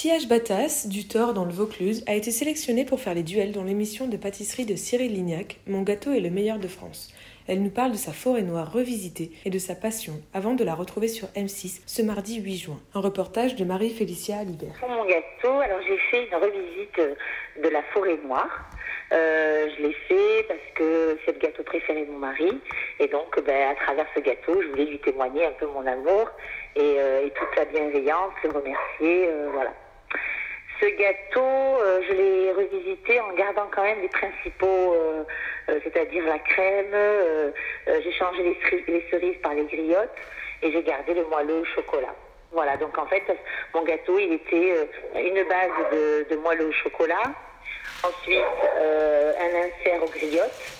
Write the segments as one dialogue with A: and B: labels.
A: Petit H. Batas, du Thor dans le Vaucluse, a été sélectionné pour faire les duels dans l'émission de pâtisserie de Cyril Lignac, Mon gâteau est le meilleur de France. Elle nous parle de sa forêt noire revisitée et de sa passion avant de la retrouver sur M6 ce mardi 8 juin. Un reportage de Marie-Félicia Alibert.
B: Pour mon gâteau, alors j'ai fait une revisite de la forêt noire. Euh, je l'ai fait parce que c'est le gâteau préféré de mon mari. Et donc, ben, à travers ce gâteau, je voulais lui témoigner un peu mon amour et, euh, toute la bienveillance, le remercier. Euh, voilà. Ce gâteau, euh, je l'ai revisité en gardant quand même les principaux, euh, euh, c'est-à-dire la crème. j'ai changé les, cerises par les griottes et j'ai gardé le moelleux au chocolat. Voilà, donc en fait, mon gâteau, il était une base de, de moelleux au chocolat, ensuite un insert aux griottes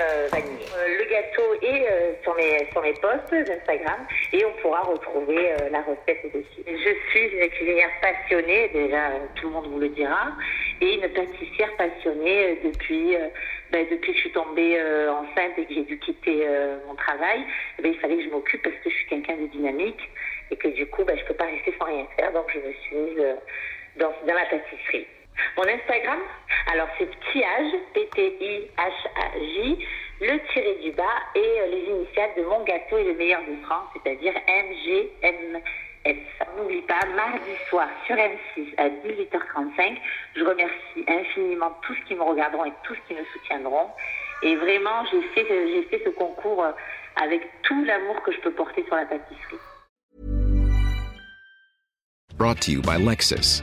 B: euh, vanille. Euh, le gâteau est sur, mes, sur mes posts d'Instagram et on pourra retrouver la recette dessus. Je suis une cuisinière passionnée, déjà tout le monde vous le dira, et une pâtissière passionnée depuis, ben, depuis que je suis tombée enceinte et que j'ai dû quitter mon travail. Eh ben, il fallait que je m'occupe parce que je suis quelqu'un de dynamique et que du coup, ben, je ne peux pas rester sans rien faire, donc je me suis mise dans, dans la pâtisserie. Mon Instagram, alors c'est Ptiage, P-T-I-H-A-J, le tiré du bas et euh, les initiales de mon gâteau et le meilleur de France, c'est-à-dire M-G-M-S. N'oublie pas, mardi soir sur M6 à 18h35, je remercie infiniment tous qui me regarderont et tous qui me soutiendront. Et vraiment, j'ai fait, fait ce concours euh, avec tout l'amour que je peux porter sur la pâtisserie.
C: Brought to you by Lexus.